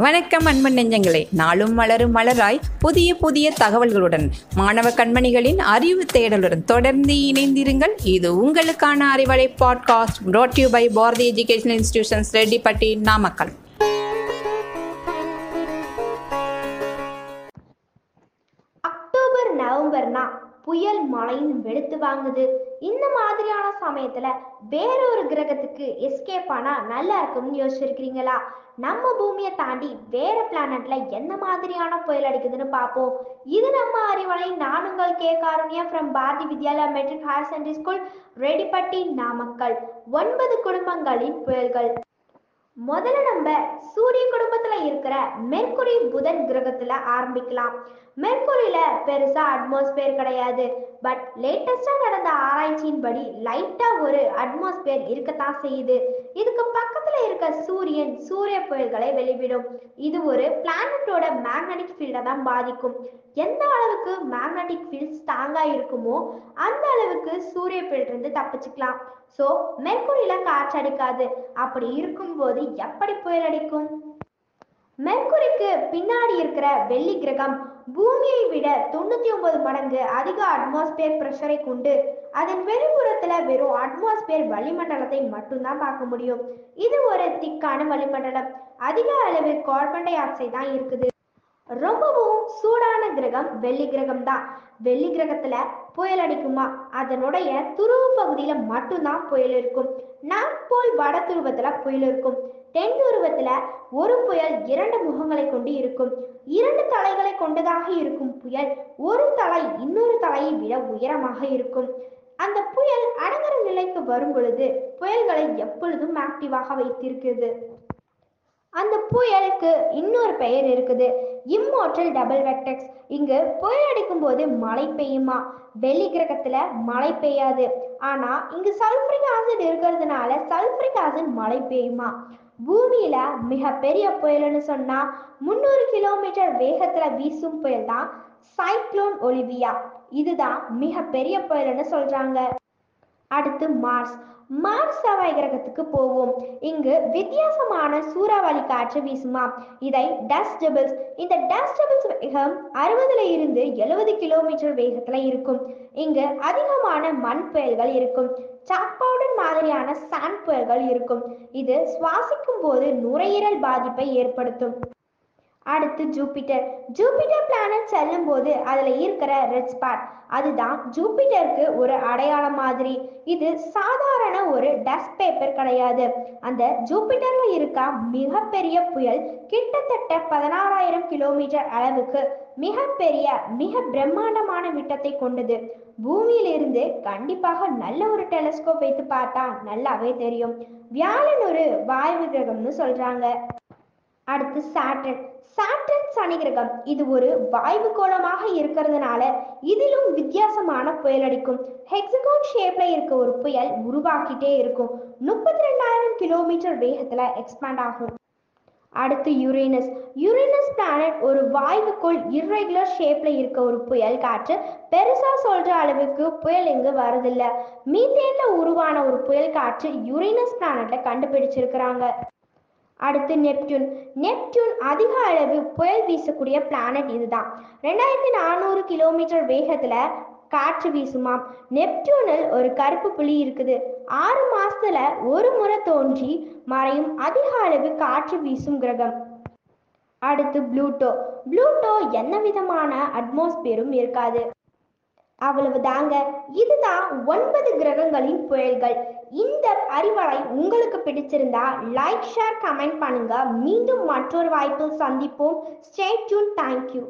வணக்கம் அன்பன் நெஞ்சங்களே. நாளும் மலரும் மலராய் புதிய புதிய தகவல்களுடன் மாணவ கண்மணிகளின் அறிவு தேடலுடன் தொடர்ந்து இணைந்திருங்கள். இது உங்களுக்கான Arivalai podcast brought you by Bharathi education institutions Rettipatti Namakkal. புயல் மழையும் வெளுத்து வாங்குது. இந்த மாதிரியான சமயத்துல வேறொரு கிரகத்துக்கு எஸ்கேப் ஆனா நல்லா இருக்கும்னு யோசிச்சிருக்கிறீங்களா? நம்ம பூமியை தாண்டி வேற பிளானட்ல என்ன மாதிரியான புயல் அடிக்குதுன்னு பார்ப்போம். இது நம்ம அறிவலை நானுங்கள் K. காரணியா from Bharathi Vidyalaya matric higher secondary school Redipatti Namakkal. ஒன்பது குடும்பங்களின் புயல்கள். முதல்ல நம்ம சூரிய குடும்பத்துல இருக்கிற மெர்குரி புதன் கிரகத்துல ஆரம்பிக்கலாம். மெர்குரியில பெருசா அட்மாஸ்பியர் கிடையாது. பட் லேட்டஸ்டா நடந்த ஆராய்ச்சியின்படி லைட்டா ஒரு அட்மாஸ்பியர் இருக்கத்தான் செய்யுது. இதுக்கு பக்கத்துல இருக்க சூரியன் சூரிய புயல்களை வெளிவிடும். இது ஒரு பிளானட்டோட மேக்னட்டிக் ஃபீல்டை தான் பாதிக்கும். எந்த அளவுக்கு மேக்னெட்டிக் ஃபீல்ட் ஸ்ட்ராங்கா இருக்குமோ அந்த அளவுக்கு சூரிய ஃபீல்ட் இருந்து தப்பிச்சுக்கலாம். ஸோ மெர்குரியில காற்று அடிக்காது. அப்படி இருக்கும்போது எப்படி புயல் அடிக்கும்? மெர்குரிக்கு பின்னாடி இருக்கிற வெள்ளி கிரகம் பூமியை விட தொண்ணூத்தி ஒன்பது மடங்கு அதிக அட்மாஸ்பியர் பிரஷரை கொண்டு அதன் வெளிப்புறத்துல வெறும் அட்மாஸ்பியர் வளிமண்டலத்தை மட்டும்தான் பார்க்க முடியும். இது ஒரு திக்கான வளிமண்டலம். அதிக அளவு கார்பன் டை ஆக்சைடு தான் இருக்குது. ரொம்பவும் சூடான கிரகம் வெள்ளி கிரகம் தான். வெள்ளி கிரகத்துல புயல் அடிக்குமா? அதனுடைய துருவ பகுதியில மட்டும்தான் புயல் இருக்கும். நார்த் போல் வட துருவத்துல புயல் இருக்கும். தென் துருவத்துல ஒரு புயல் இரண்டு முகங்களை கொண்டு இருக்கும். இரண்டு தலைகளை கொண்டதாக இருக்கும் புயல் ஒரு தலை இன்னொரு தலையை விட உயரமாக இருக்கும். அந்த புயல் அடங்குற நிலைக்கு வரும் பொழுது புயல்களை எப்பொழுதும் ஆக்டிவாக வைத்திருக்கிறது. அந்த புயலுக்கு இன்னொரு பெயர் இருக்குது. இம்மோட்டல் டபுள் வெக்டெக்ஸ் இங்கு புயல் அடிக்கும் போது மழை பெய்யுமா? வெள்ளி கிரகத்துல மழை பெய்யாது. ஆனா இங்கு சல்பரிக் ஆசிட் இருக்கிறதுனால சல்பரிக் ஆசிட் மழை பெய்யுமா? பூமியில மிக பெரிய புயல்னு சொன்னா முந்நூறு கிலோமீட்டர் வேகத்துல வீசும் புயல் தான் சைக்ளோன் ஒலிவியா இதுதான் மிக பெரிய புயல்னு சொல்றாங்க. அடுத்து மார்ஸ். மார்ஸ் செவ்வாய் கிரகத்துக்கு போவோம். இங்கு வித்தியாசமான சூறாவளி காற்று வீசுமா? இதை டஸ்ட் டபிள்ஸ் இந்த டஸ்ட் டபிள்ஸ் வேகம் அறுபதுல இருந்து எழுபது கிலோமீட்டர் வேகத்துல இருக்கும். இங்கு அதிகமான மண் புயல்கள் இருக்கும். சாக் பவுடர் மாதிரியான சாண்ட் புயல்கள் இருக்கும். இது சுவாசிக்கும் போது நுரையீரல் பாதிப்பை ஏற்படுத்தும். அடுத்து ஜூபிட்டர். ஜூபிட்டர் பிளானட் செல்லும் போது அதுல இருக்கிற ரெட் ஸ்பாட் அதுதான் ஜூபிட்டருக்கு ஒரு அடையாளம் மாதிரி. இது சாதாரண ஒரு டஸ்ட் பேப்பர் கிடையாது. அந்த ஜூபிட்டர்ல இருக்க மிகப்பெரிய புயல் கிட்டத்தட்ட பதினாறாயிரம் கிலோமீட்டர் அளவுக்கு மிகப்பெரிய மிக பிரம்மாண்டமான விட்டத்தை கொண்டது. பூமியிலிருந்து கண்டிப்பாக நல்ல ஒரு டெலஸ்கோப் வைத்து பார்த்தா நல்லாவே தெரியும். வியாழன் ஒரு வாயு கிரகம்னு சொல்றாங்க. அடுத்து சாட்டன் சாட்டன் சனி கிரகம் இது ஒரு வாய்வு கோலமாக இருக்கிறதுனால இதிலும் வித்தியாசமான புயல் அடிக்கும். ஹெக்ஸகோன் ஷேப்ல இருக்க ஒரு புயல் உருவாக்கிட்டே இருக்கும். முப்பத்தி ரெண்டாயிரம் கிலோமீட்டர் வேகத்துல எக்ஸ்பேண்ட் ஆகும். அடுத்து யுரேனஸ் யுரேனஸ் பிளானட் ஒரு வாய்வுக்குள் இர்ரெகுலர் ஷேப்ல இருக்க ஒரு புயல் காற்று பெருசா சொல்ற அளவுக்கு புயல் இங்கு வரதில்ல மீத்தேன்ல உருவான ஒரு புயல் காற்று யுரேனஸ் பிளானட்ல கண்டுபிடிச்சிருக்கிறாங்க. அடுத்து நெப்டியூன். நெப்டியூன் அதிக அளவு புயல் வீசக்கூடிய பிளானட் இதுதான். ரெண்டாயிரத்தி நானூறு கிலோமீட்டர் வேகத்துல காற்று வீசுமாம். நெப்டியூனில் ஒரு கருப்பு புள்ளி இருக்குது. ஆறு மாசத்துல ஒரு முறை தோன்றி மறையும் அதிக அளவு காற்று வீசும் கிரகம். அடுத்து ப்ளூட்டோ. ப்ளூட்டோ என்ன விதமான அட்மாஸ்பியரும் இருக்காது. அவ்வளவு தாங்க இதுதான் ஒன்பது கிரகங்களின் புயல்கள். இந்த அறிவலை உங்களுக்கு பிடிச்சிருந்தா லைக் ஷேர் கமெண்ட் பண்ணுங்க. மீண்டும் மற்றொரு வாய்ப்பில் சந்திப்போம். Stay tune thank you